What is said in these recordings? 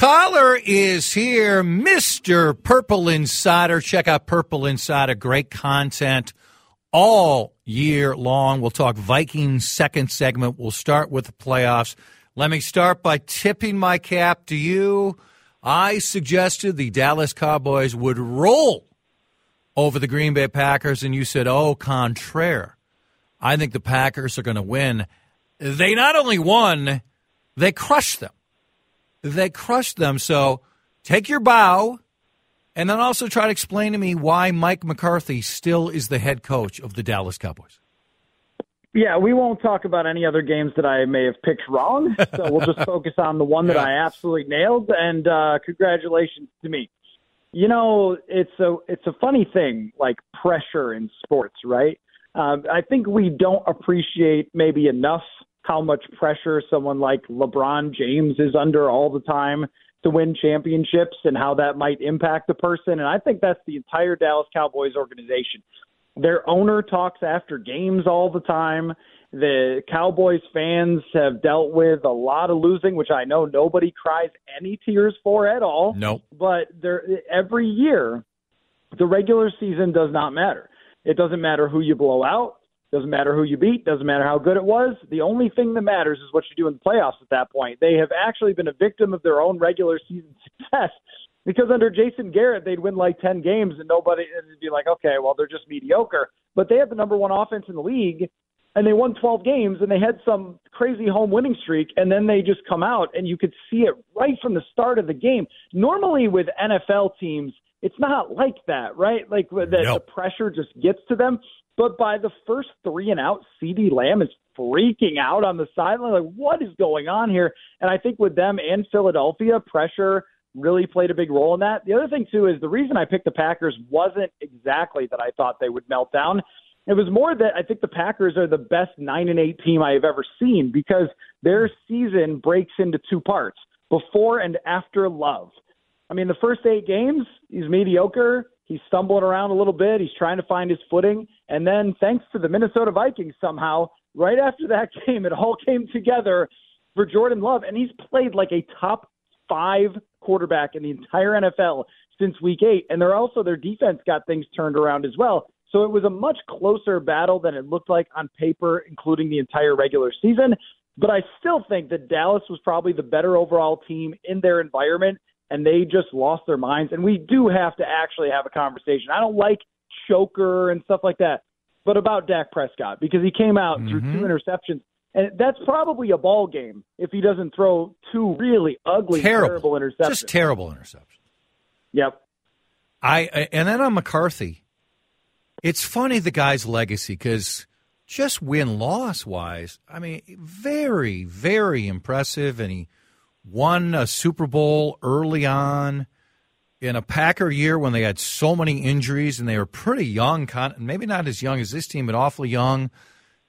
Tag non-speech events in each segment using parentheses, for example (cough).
Coller is here, Mr. Purple Insider. Check out Purple Insider. Great content all year long. We'll talk Vikings second segment. We'll start with the playoffs. Let me start by tipping my cap to you. I suggested the Dallas Cowboys would roll over the Green Bay Packers, and you said, oh, contraire. I think the Packers are going to win. They not only won, they crushed them. They crushed them. So take your bow and then also try to explain to me why Mike McCarthy still is the head coach of the Dallas Cowboys. Yeah, we won't talk about any other games that I may have picked wrong. So we'll just (laughs) focus on the one that yeah. I absolutely nailed. And uh, congratulations to me. You know, it's a it's a funny thing, like pressure in sports, right? Um, I think we don't appreciate maybe enough how much pressure someone like LeBron James is under all the time to win championships and how that might impact the person. And I think that's the entire Dallas Cowboys organization. Their owner talks after games all the time. The Cowboys fans have dealt with a lot of losing, which I know nobody cries any tears for at all. No. Nope. But there every year the regular season does not matter. It doesn't matter who you blow out. Doesn't matter who you beat. Doesn't matter how good it was. The only thing that matters is what you do in the playoffs at that point. They have actually been a victim of their own regular season (laughs) success because under Jason Garrett, they'd win like 10 games and nobody would be like, okay, well, they're just mediocre. But they had the number one offense in the league and they won 12 games and they had some crazy home winning streak and then they just come out and you could see it right from the start of the game. Normally with NFL teams, it's not like that, right? Like the, nope. the pressure just gets to them. But by the first three and out, CeeDee Lamb is freaking out on the sideline. Like, what is going on here? And I think with them and Philadelphia, pressure really played a big role in that. The other thing, too, is the reason I picked the Packers wasn't exactly that I thought they would melt down. It was more that I think the Packers are the best nine and eight team I have ever seen because their season breaks into two parts before and after love. I mean, the first eight games, he's mediocre. He's stumbling around a little bit. He's trying to find his footing. And then, thanks to the Minnesota Vikings, somehow, right after that (laughs) game, it all came together for Jordan Love. And he's played like a top five quarterback in the entire NFL since week eight. And they're also, their defense got things turned around as well. So it was a much closer battle than it looked like on paper, including the entire regular season. But I still think that Dallas was probably the better overall team in their environment and they just lost their minds. And we do have to actually have a conversation. I don't like choker and stuff like that, but about Dak Prescott because he came out mm-hmm. through two interceptions. And that's probably a ball game if he doesn't throw two really ugly, terrible, terrible interceptions. Just terrible interceptions. Yep. I and then on McCarthy, it's funny the guy's legacy because just win loss wise, I mean, very very impressive, and he won a Super Bowl early on in a Packer year when they had so many injuries and they were pretty young, maybe not as young as this team, but awfully young.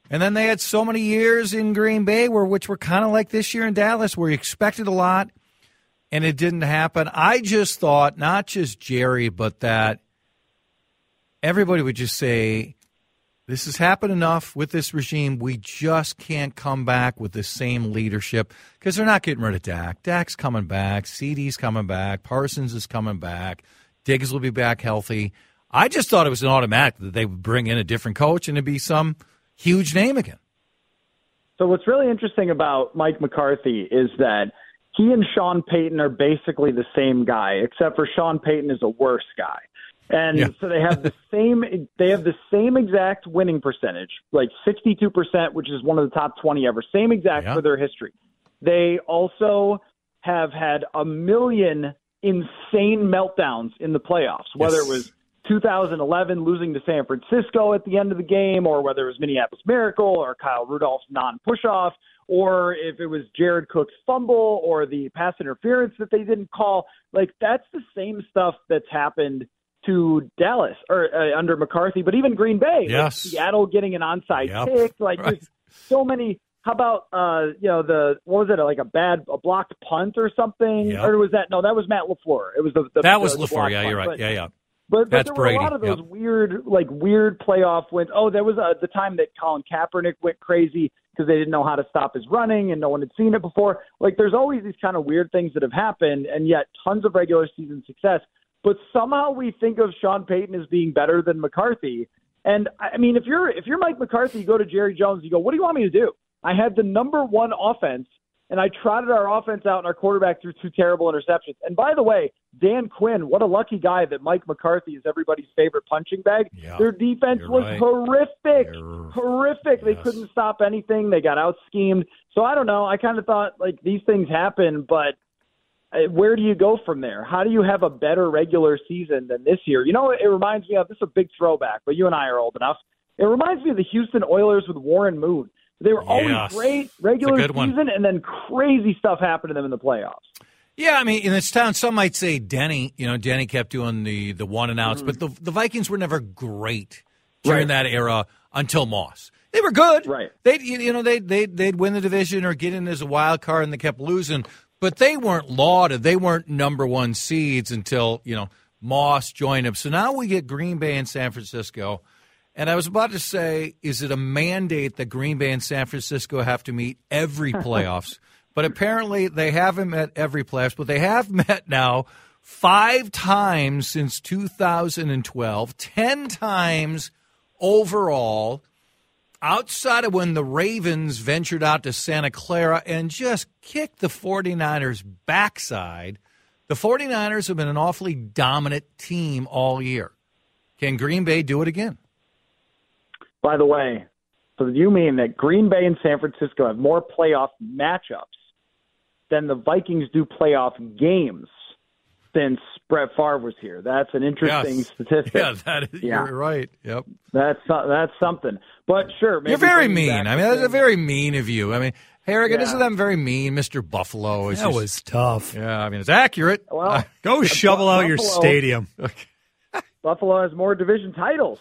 And then they had so many years in Green Bay, where which were kind of like this year in Dallas, where you expected a lot and it didn't happen. I just thought not just Jerry, but that everybody would just say, this has happened enough with this regime. We just can't come back with the same leadership because they're not getting rid of Dak. Dak's coming back. CeeDee's coming back. Parsons is coming back. Diggs will be back healthy. I just thought it was an automatic that they would bring in a different coach and it'd be some huge name again. So what's really interesting about Mike McCarthy is that he and Sean Payton are basically the same guy, except for Sean Payton is a worse guy. And yeah. so they have the (laughs) same they have the same exact winning percentage, like 62%, which is one of the top 20 ever. Same exact yeah. for their history. They also have had a million insane meltdowns in the playoffs, whether yes. it was 2011 losing to San Francisco at the end of the game, or whether it was Minneapolis Miracle or Kyle Rudolph's non push off, or if it was Jared Cook's fumble or the pass interference that they didn't call. Like, that's the same stuff that's happened to Dallas or uh, under McCarthy, but even Green Bay, yes. like Seattle getting an onside yep. kick, like right. so many. How about uh, you know the what was it like a bad a blocked punt or something, yep. or was that no that was Matt LaFleur? It was the, the that was the, LaFleur. Yeah, you're right. But, yeah, yeah. But, but That's there were Brady. a lot of those yep. weird, like weird playoff wins. Oh, there was uh, the time that Colin Kaepernick went crazy because they didn't know how to stop his running and no one had seen it before. Like there's always these kind of weird things that have happened, and yet tons of regular season success. But somehow we think of Sean Payton as being better than McCarthy. And I mean, if you're if you're Mike McCarthy, you go to Jerry Jones, you go, "What do you want me to do? I had the number one offense and I trotted our offense out and our quarterback threw two terrible interceptions. And by the way, Dan Quinn, what a lucky guy that Mike McCarthy is everybody's favorite punching bag. Yeah, Their defense was right. horrific. You're- horrific. They couldn't stop anything. They got out schemed. So I don't know. I kind of thought like these things happen, but Uh, where do you go from there? How do you have a better regular season than this year? You know, it reminds me of this is a big throwback, but you and I are old enough. It reminds me of the Houston Oilers with Warren Moon. They were always Yes. great regular good one. season, and then crazy stuff happened to them in the playoffs. Yeah, I mean, in this town, some might say Denny. You know, Denny kept doing the the one and outs, mm-hmm. but the the Vikings were never great during. Right. that era until Moss. They were good, Right. They, you know, they they they'd win the division or get in as a wild card, and they kept losing. But they weren't lauded. They weren't number one seeds until you know Moss joined them. So now we get Green Bay and San Francisco. And I was about to say, is it a mandate that Green Bay and San Francisco have to meet every (laughs) playoffs? but apparently they haven't met every playoffs, but they have (laughs) met now five times since 2012, 10 times overall, outside of when the Ravens ventured out to Santa Clara and just kicked the 49ers backside. The 49ers have been an awfully dominant team all year. Can Green Bay do it again? By the way, so you mean that Green Bay and San Francisco have more playoff matchups than the Vikings do playoff games since Brett Favre was here? That's an interesting Yes. (laughs) statistic. Yeah, that is, Yeah. you're right. Yep. That's that's something. But sure, maybe You're very mean. I mean, that's a very mean of you. I mean, Harrigan, Yeah. isn't that very mean, Mr. Buffalo? Is That just- was tough. Yeah, I mean, it's accurate. well. (laughs) Go shovel out your stadium. (laughs) Buffalo has more division titles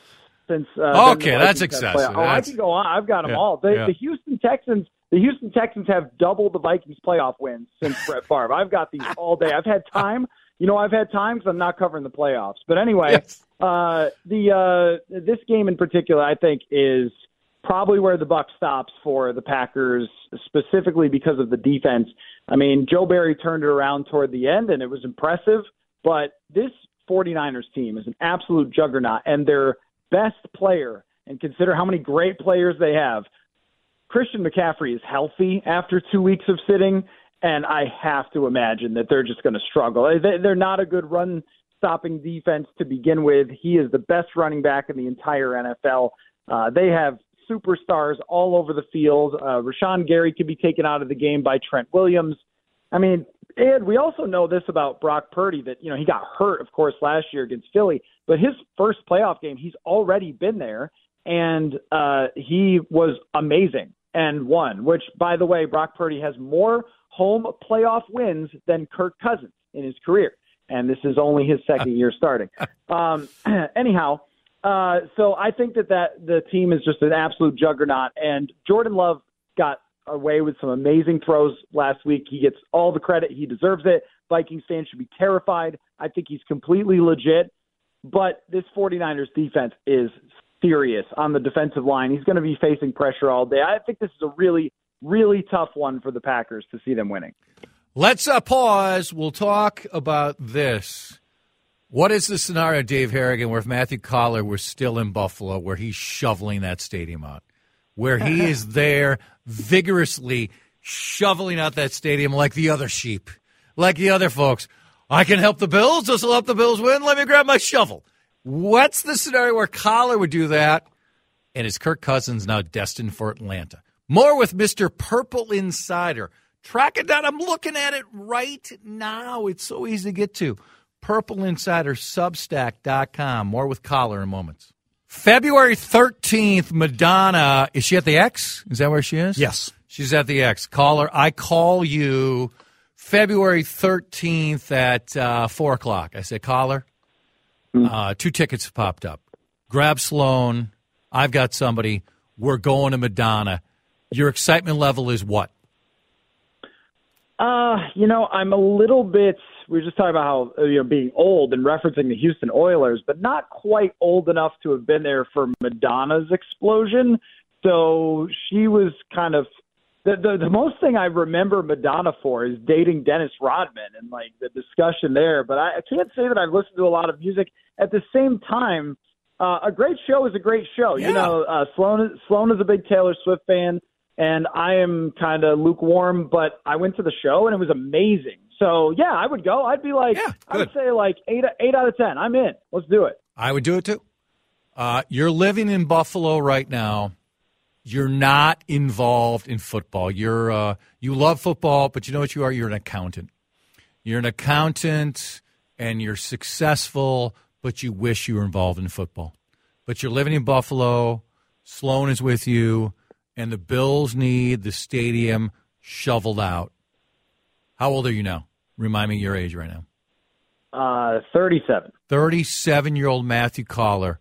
since. Uh, Okay, that's excessive. playoff- Oh, I can go on. I've got them Yeah, all. The, yeah. the Houston Texans. The Houston Texans have doubled the Vikings playoff wins since Brett Favre. I've got these all day. I've had time. You know, I've had time because I'm not covering the playoffs. But anyway, Yes. uh, the uh, this game in particular, I think, is probably where the buck stops for the Packers, specifically because of the defense. I mean, Joe Barry turned it around toward the end, and it was impressive. But this 49ers team is an absolute juggernaut, and their best player, and consider how many great players they have. Christian McCaffrey is healthy after two weeks of sitting, and I have to imagine that they're just going to struggle. They- They're not a good run stopping defense to begin with. He is the best running back in the entire NFL. Uh, they have superstars all over the field. Uh, Rashan Gary could be taken out of the game by Trent Williams. I mean, and we also know this about Brock Purdy that, you know, he got hurt, of course, last year against Philly, but his first playoff game, he's already been there, and uh, he was amazing and won, which, by the way, Brock Purdy has more home playoff wins than Kirk Cousins in his career. And this is only his second year starting. (laughs) Um, (clears throat) anyhow, uh, so I think that, that the team is just an absolute juggernaut, and Jordan Love got away with some amazing throws last week. He gets all the credit. He deserves it. Vikings fans should be terrified. I think he's completely legit. But this 49ers defense is serious on the defensive line. He's going to be facing pressure all day. I think this is a really, really tough one for the Packers to see them winning. Let's uh, pause. We'll talk about this. What is the scenario, Dave Harrigan, where if Matthew Coller were still in Buffalo, where he's shoveling that stadium out, where he (laughs) is there vigorously shoveling out that stadium like the other sheep, like the other folks? I can help the Bills. This will help the Bills win. Let me grab my shovel. What's the scenario where Coller would do that? And is Kirk Cousins now destined for Atlanta? More with Mr. Purple Insider. Track it down. I'm looking at it right now. It's so easy to get to. Purple Insider, Substack.com. More with Coller in moments. February 13th, Madonna. Is she at the X? Is that where she is? Yes. She's at the X. Coller, I call you February 13th at uh, 4 o'clock. I said, Coller, uh, two tickets popped up. Grab Sloan. I've got somebody. We're going to Madonna. Your excitement level is what? Uh, you know, I'm a little bit. We were just talking about how uh, you know being old and referencing the Houston Oilers, but not quite old enough to have been there for Madonna's explosion. So she was kind of the, the the most thing I remember Madonna for is dating Dennis Rodman and like the discussion there. But I, I can't say that I've listened to a lot of music. At the same time, uh, a great show is a great show. Yeah. You know, uh, Sloan Sloan is a big Taylor Swift fan, and I am kind of lukewarm. But I went to the show and it was amazing. So yeah, I would go. I'd be like, Yeah, I would say like eight eight out of ten. I'm in. Let's do it. I would do it too. Uh, you're living in Buffalo right now. You're not involved in football. You're uh, you love football, but you know what you are? You're an accountant. You're an accountant, and you're successful, but you wish you were involved in football. But you're living in Buffalo. Sloan is with you, and the Bills need the stadium shoveled out. How old are you now? Remind me your age right now. Uh, thirty-seven. 37 year old Matthew Coller.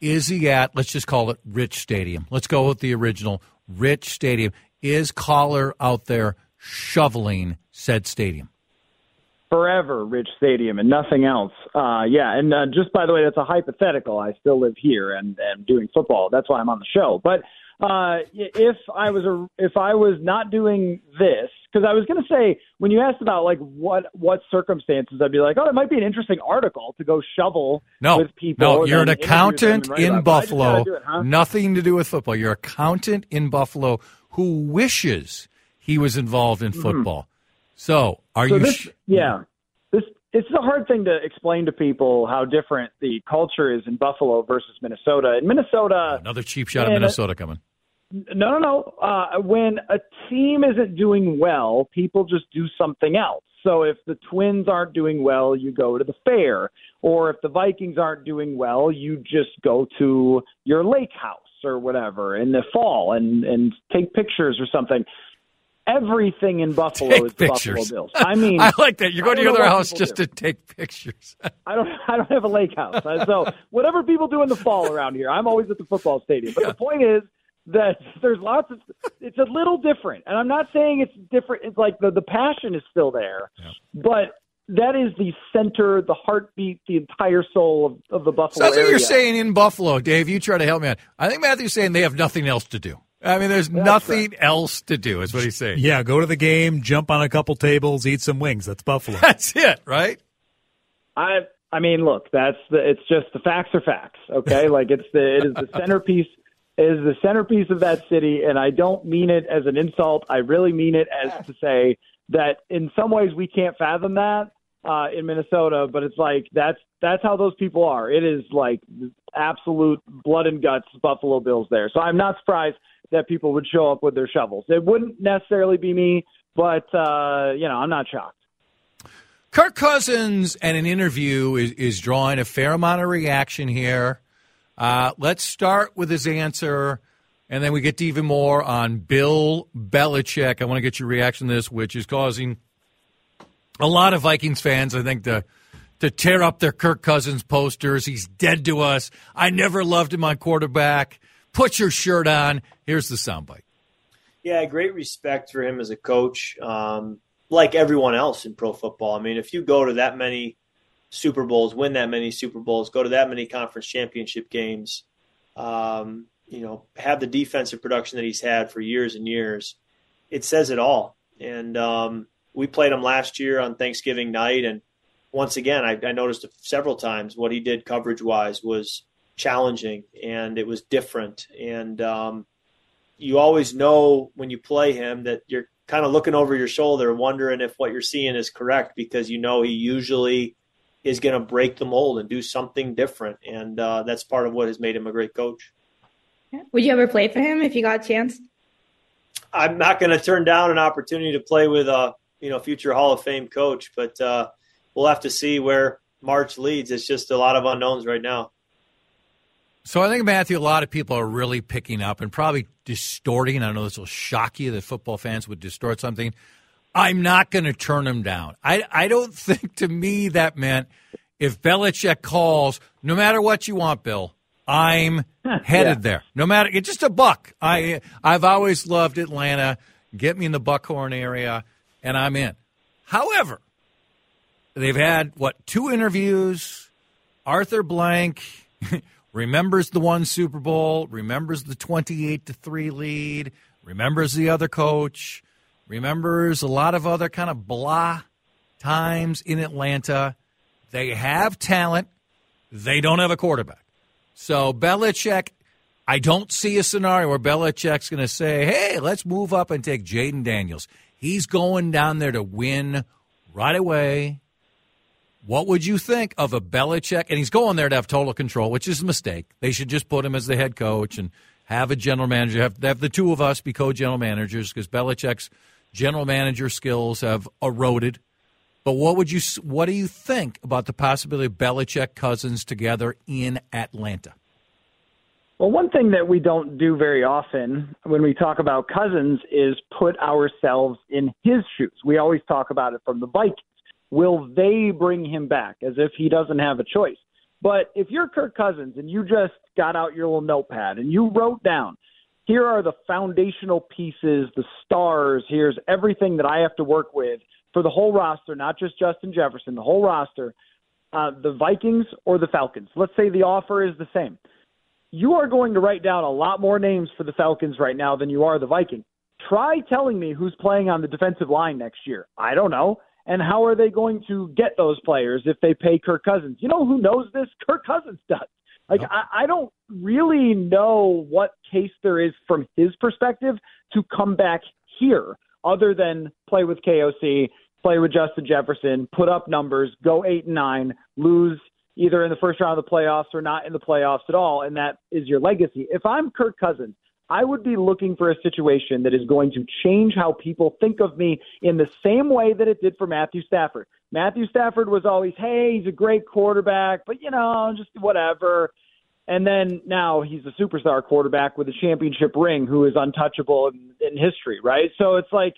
Is he at, let's just call it Rich Stadium? Let's go with the original Rich Stadium. Is Coller out there shoveling said stadium? forever Rich Stadium and nothing else. Uh, yeah, and uh, just by the way, that's a hypothetical. I still live here and am doing football. That's why I'm on the show. But uh, if I was a, if I was not doing this, because I was going to say when you asked about like what what circumstances, I'd be like, oh, it might be an interesting article to go shovel No, with people. no, you're an then interview them accountant in about it. But I just gotta Buffalo. it, huh? Nothing to do with football. You're an accountant in Buffalo who wishes he was involved in football. So, are Mm-hmm. So you? this, sh- yeah, this it's a hard thing to explain to people how different the culture is in Buffalo versus Minnesota. In Minnesota, Another cheap shot of Minnesota coming. no, no, no. Uh, when a team isn't doing well, people just do something else. So if the Twins aren't doing well, you go to the fair, or if the Vikings aren't doing well, you just go to your lake house or whatever in the fall and and take pictures or something. Everything in Buffalo Take is pictures. Buffalo Bills. I mean, (laughs) I like that. You go to your other house just do. to take pictures. (laughs) I don't I don't have a lake house. So whatever people do in the fall around here, I'm always at the football stadium. But the point is that (laughs) there's lots of it's a little different. And I'm not saying it's different it's like the, the passion is still there. But that is the center, the heartbeat, the entire soul of, of the Buffalo Sounds like area. you're saying in Buffalo, Dave. You try to help me out. I think Matthew's saying they have nothing else to do. I mean, there's nothing else to do. Is what he's saying. Yeah, go to the game, jump on a couple tables, eat some wings. That's Buffalo. (laughs) That's it, right? I I mean, look, that's the it's just the facts are facts, okay? (laughs) like it's the it is the centerpiece it is the centerpiece of that city and I don't mean it as an insult. I really mean it as to say that in some ways we can't fathom that uh in Minnesota, but it's like that's that's how those people are. It is like absolute blood and guts Buffalo Bills there. So I'm not surprised that people would show up with their shovels. It wouldn't necessarily be me, but uh, you know, I'm not shocked. Kirk Cousins and an interview is, is drawing a fair amount of reaction here. Uh, let's start with his answer, and then we get to even more on Bill Belichick. I want to get your reaction to this, which is causing a lot of Vikings fans, I think, to to tear up their Kirk Cousins posters. He's dead to us. I never loved him on quarterback. Put your shirt on. Here's the soundbite. Yeah, great respect for him as a coach. Um, like everyone else in pro football. I mean, if you go to that many Super Bowls, win that many Super Bowls, go to that many conference championship games, um, you know, have the defensive production that he's had for years and years, it says it all. And um, we played him last year on Thanksgiving night, and once again, I, I noticed several times what he did coverage wise was challenging and it was different. And um, you always know when you play him that you're kind of looking over your shoulder, wondering if what you're seeing is correct because you know he usually is going to break the mold and do something different. And uh, that's part of what has made him a great coach. Would you ever play for him if you got a chance? I'm not going to turn down an opportunity to play with a you know future Hall of Fame coach, but uh, we'll have to see where March leads. It's just a lot of unknowns right now. So I think Matthew, a lot of people are really picking up and probably distorting. I know this will shock you that football fans would distort something. I'm not going to turn him down. I I don't (laughs) think to me that meant if Belichick calls, no matter what you want, Bill, I'm (laughs) headed Yeah. there. No matter it's just a buck. I I've always loved Atlanta. Get me in the Buckhead area, and I'm in. However, they've had what two interviews? Arthur Blank, (laughs) remembers the one Super Bowl, remembers the 28 to 3 lead, remembers the other coach, remembers a lot of other kind of blah times in Atlanta. They have talent, they don't have a quarterback. So Belichick, I don't see a scenario where Belichick's going to say, hey, let's move up and take Jayden Daniels. He's going down there to win right away. What would you think of a Belichick? And he's going there to have total control, which is a mistake. They should just put him as the head coach and have a general manager. Have, have the two of us be co-general managers because Belichick's general manager skills have eroded. But what would you? What do you think about the possibility of Belichick Cousins together in Atlanta? Well, one thing that we don't do very often when we talk about Cousins is put ourselves in his shoes. We always talk about it from the Vikings will they bring him back as if he doesn't have a choice? But if you're Kirk Cousins and you just got out your little notepad and you wrote down, here are the foundational pieces, the stars, here's everything that I have to work with for the whole roster, not just Justin Jefferson, the whole roster, uh, the Vikings or the Falcons. Let's say the offer is the same. You are going to write down a lot more names for the Falcons right now than you are the Vikings. Try telling me who's playing on the defensive line next year. I don't know. And how are they going to get those players if they pay Kirk Cousins? You know who knows this? Kirk Cousins does. Like I, I don't really know what case there is from his perspective to come back here, other than play with KOC, play with Justin Jefferson, put up numbers, go eight and nine, lose either in the first round of the playoffs or not in the playoffs at all, and that is your legacy. If I'm Kirk Cousins, I would be looking for a situation that is going to change how people think of me in the same way that it did for Matthew Stafford. Matthew Stafford was always, hey, he's a great quarterback, but you know, just whatever. And then now he's a superstar quarterback with a championship ring who is untouchable in, in history, right? So it's like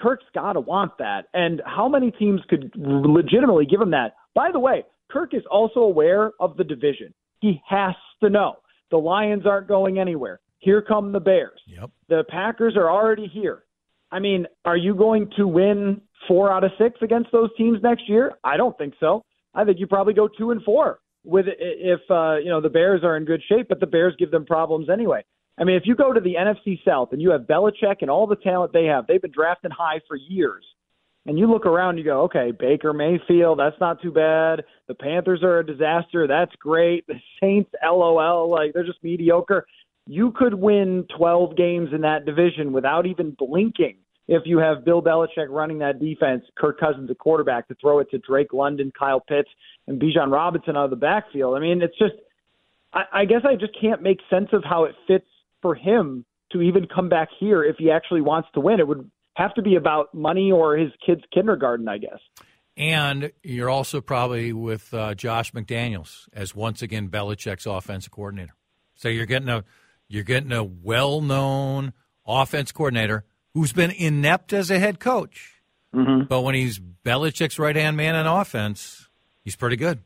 Kirk's got to want that. And how many teams could legitimately give him that? By the way, Kirk is also aware of the division. He has to know. The Lions aren't going anywhere. Here come the Bears. Yep. The Packers are already here. I mean, are you going to win four out of six against those teams next year? I don't think so. I think you probably go two and four with if uh, you know the Bears are in good shape, but the Bears give them problems anyway. I mean, if you go to the NFC South and you have Belichick and all the talent they have, they've been drafting high for years. And you look around, you go, okay, Baker Mayfield, that's not too bad. The Panthers are a disaster, that's great. (laughs) The Saints, LOL, like they're just mediocre you could win 12 games in that division without even blinking if you have Bill Belichick running that defense, Kirk Cousins a quarterback to throw it to Drake London, Kyle Pitts, and Bijan Robinson out of the backfield. I mean, it's just, I, I guess I just can't make sense of how it fits for him to even come back here if he actually wants to win. It would have to be about money or his kid's kindergarten, I guess. And you're also probably with uh, Josh McDaniels as once again Belichick's offensive coordinator. So you're getting a you're getting a well known offense coordinator who's been inept as a head coach. Mm-hmm. But when he's Belichick's right hand man in offense, he's pretty good.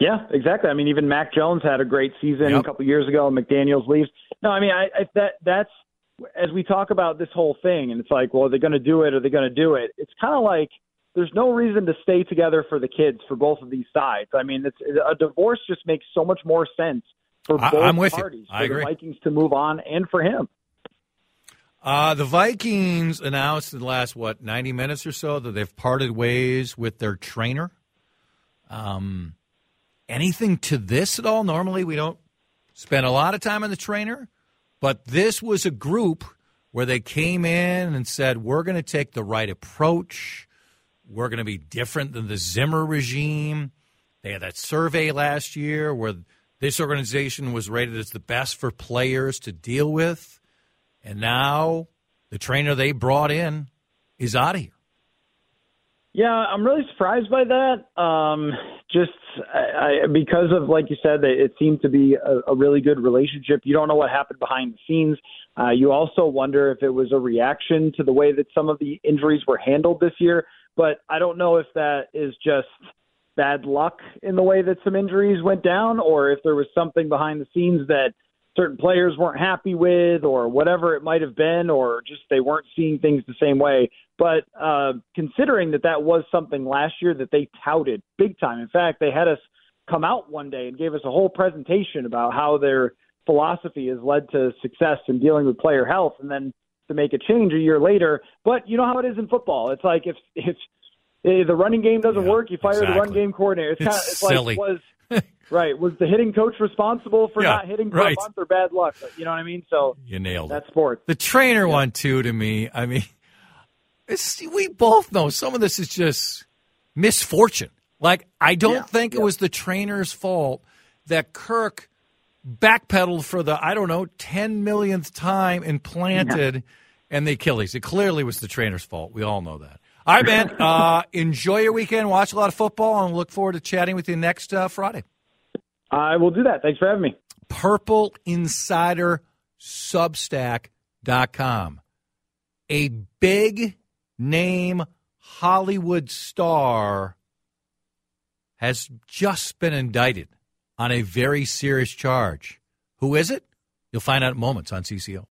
Yeah, exactly. I mean, even Mac Jones had a great season yep. a couple years ago. McDaniels leaves. No, I mean, I, I that that's as we talk about this whole thing, and it's like, well, are they going to do it? Are they going to do it? It's kind of like there's no reason to stay together for the kids for both of these sides. I mean, it's a divorce just makes so much more sense for both I'm with parties, you. I for agree. the Vikings to move on and for him. Uh, the Vikings announced in the last what ninety minutes or so that they've parted ways with their trainer. Um, anything to this at all? Normally, we don't spend a lot of time on the trainer, but this was a group where they came in and said, "We're going to take the right approach. We're going to be different than the Zimmer regime." They had that survey last year where this organization was rated as the best for players to deal with, and now the trainer they brought in is out of here. Yeah, I'm really surprised by that. Um, just I, I, because of, like you said, it seemed to be a, a really good relationship. You don't know what happened behind the scenes. Uh, you also wonder if it was a reaction to the way that some of the injuries were handled this year. But I don't know if that is just bad luck in the way that some injuries went down, or if there was something behind the scenes that certain players weren't happy with, or whatever it might have been, or just they weren't seeing things the same way. But uh, considering that that was something last year that they touted big time, in fact, they had us come out one day and gave us a whole presentation about how their philosophy has led to success in dealing with player health, and then to make a change a year later. But you know how it is in football. It's like if if, Eh, the running game doesn't Yeah, work, you fire exactly. the run game coordinator. It's, It's kind of it's silly. like was (laughs) right was the hitting coach responsible for Yeah, not hitting for right. a month or bad luck? You know what I mean? So You nailed it. that's sports. The trainer one too. To me, I mean, it's, we both know some of this is just misfortune. Like I don't Yeah, think it was the trainer's fault that Kirk backpedaled for the I don't know ten millionth time and planted, and the Achilles. It clearly was the trainer's fault. We all know that. All right, man. uh, enjoy your weekend. Watch a lot of football, and look forward to chatting with you next uh, Friday. I will do that. Thanks for having me. Purple Insider Substack.com. A big name Hollywood star has just been indicted on a very serious charge. Who is it? You'll find out in moments on CCO.